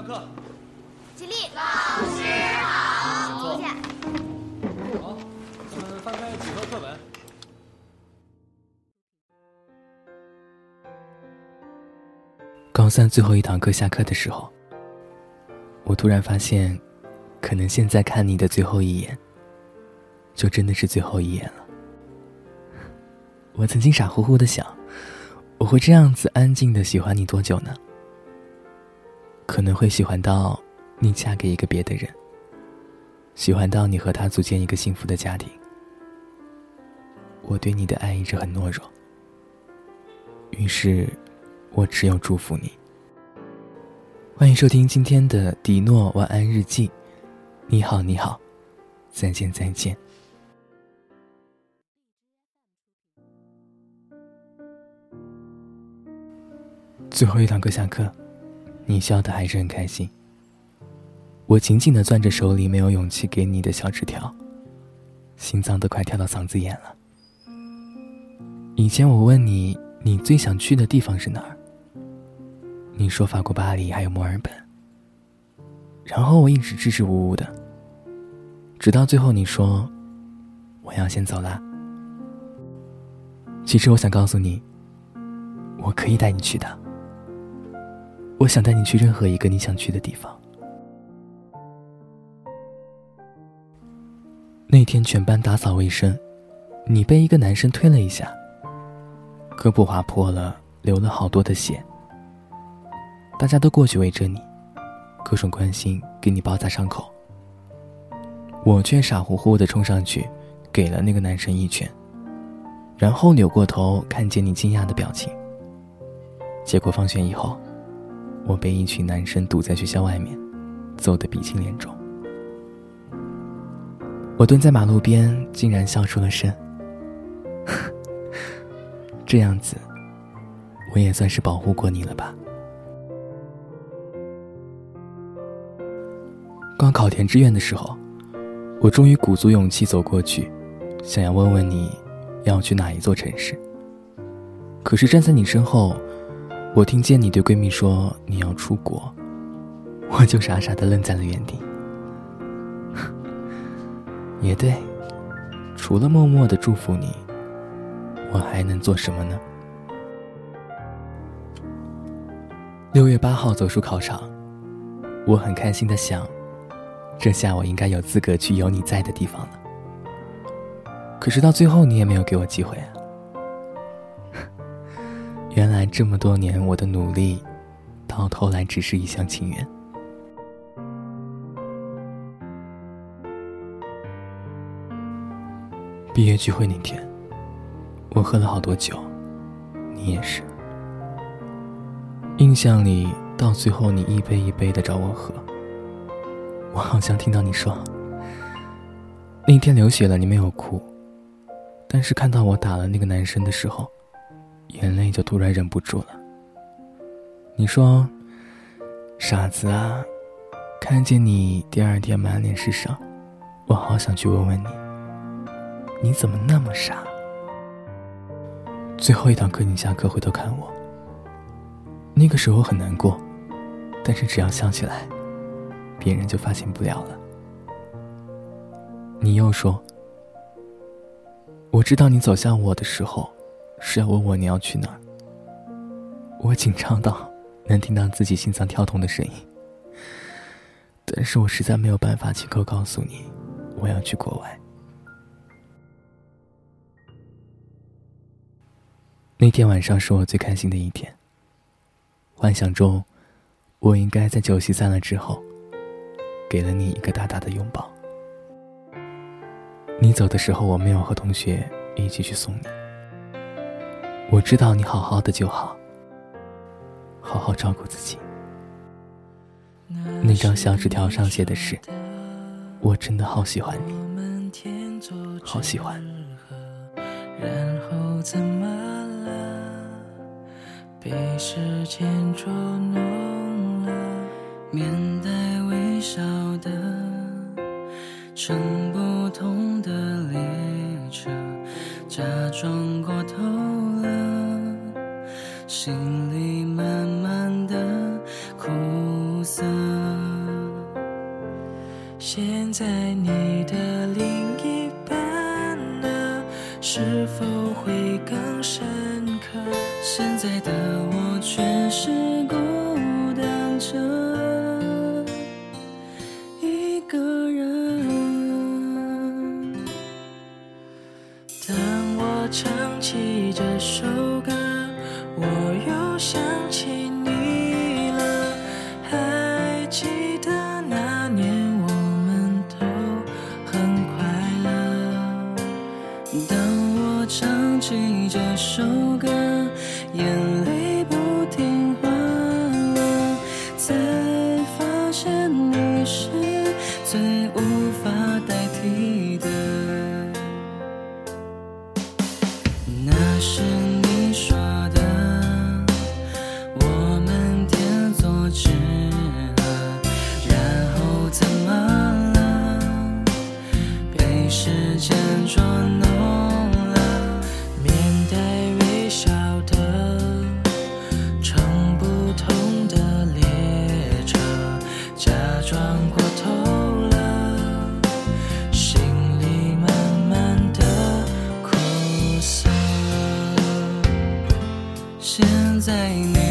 上课。起立。老师好。坐下。好，我们翻开几何课本。高三最后一堂课下课的时候，我突然发现，可能现在看你的最后一眼，就真的是最后一眼了。我曾经傻乎乎的想，我会这样子安静的喜欢你多久呢？可能会喜欢到你嫁给一个别的人，喜欢到你和他组建一个幸福的家庭。我对你的爱一直很懦弱，于是，我只有祝福你。欢迎收听今天的迪诺晚安日记。你好，你好，再见，再见。最后一堂课下课，你笑得还是很开心。我紧紧的攥着手里没有勇气给你的小纸条，心脏都快跳到嗓子眼了。以前我问你，你最想去的地方是哪儿？你说法国巴黎还有墨尔本。然后我一直支支吾吾的，直到最后你说，我要先走了。其实我想告诉你，我可以带你去的。我想带你去任何一个你想去的地方。那天全班打扫卫生，你被一个男生推了一下，胳膊划破了，流了好多的血。大家都过去围着你，各种关心，给你包扎伤口。我却傻乎乎的冲上去，给了那个男生一拳，然后扭过头看见你惊讶的表情。结果放学以后。我被一群男生堵在学校外面，揍得鼻青脸肿。我蹲在马路边，竟然笑出了声。这样子，我也算是保护过你了吧？高考填志愿的时候，我终于鼓足勇气走过去，想要问问你要去哪一座城市。可是站在你身后。我听见你对闺蜜说你要出国，我就傻傻的愣在了原地。也对，除了默默的祝福你，我还能做什么呢？六月八号走出考场，我很开心的想，这下我应该有资格去有你在的地方了。可是到最后，你也没有给我机会啊。原来这么多年我的努力，到头来只是一厢情愿。毕业聚会那天，我喝了好多酒，你也是。印象里，到最后你一杯一杯的找我喝，我好像听到你说，那天流血了，你没有哭，但是看到我打了那个男生的时候。眼泪就突然忍不住了。你说：“傻子啊，看见你第二天满脸是伤，我好想去问问你，你怎么那么傻？”最后一堂课，你下课回头看我，那个时候很难过，但是只要想起来，别人就发现不了了。你又说：“我知道你走向我的时候。”是要问我你要去哪？我紧张到能听到自己心脏跳动的声音，但是我实在没有办法亲口告诉你我要去国外。那天晚上是我最开心的一天，幻想中我应该在酒席散了之后，给了你一个大大的拥抱。你走的时候，我没有和同学一起去送你。我知道你好好的就好，好好照顾自己。那张小纸条上写的是：“我真的好喜欢你，好喜欢。”然后怎么了？被时间捉弄了，面带微笑的乘不同的列车，假装过头。心里满满的苦涩。现在你的另一半呢？是否会更深刻？现在的我却是孤单着一个人。当我唱起这首歌，我又想起你了还记得那年我们都很快乐。当我唱起这首歌眼泪不听话了才发现你是最无法代替的。那是爱你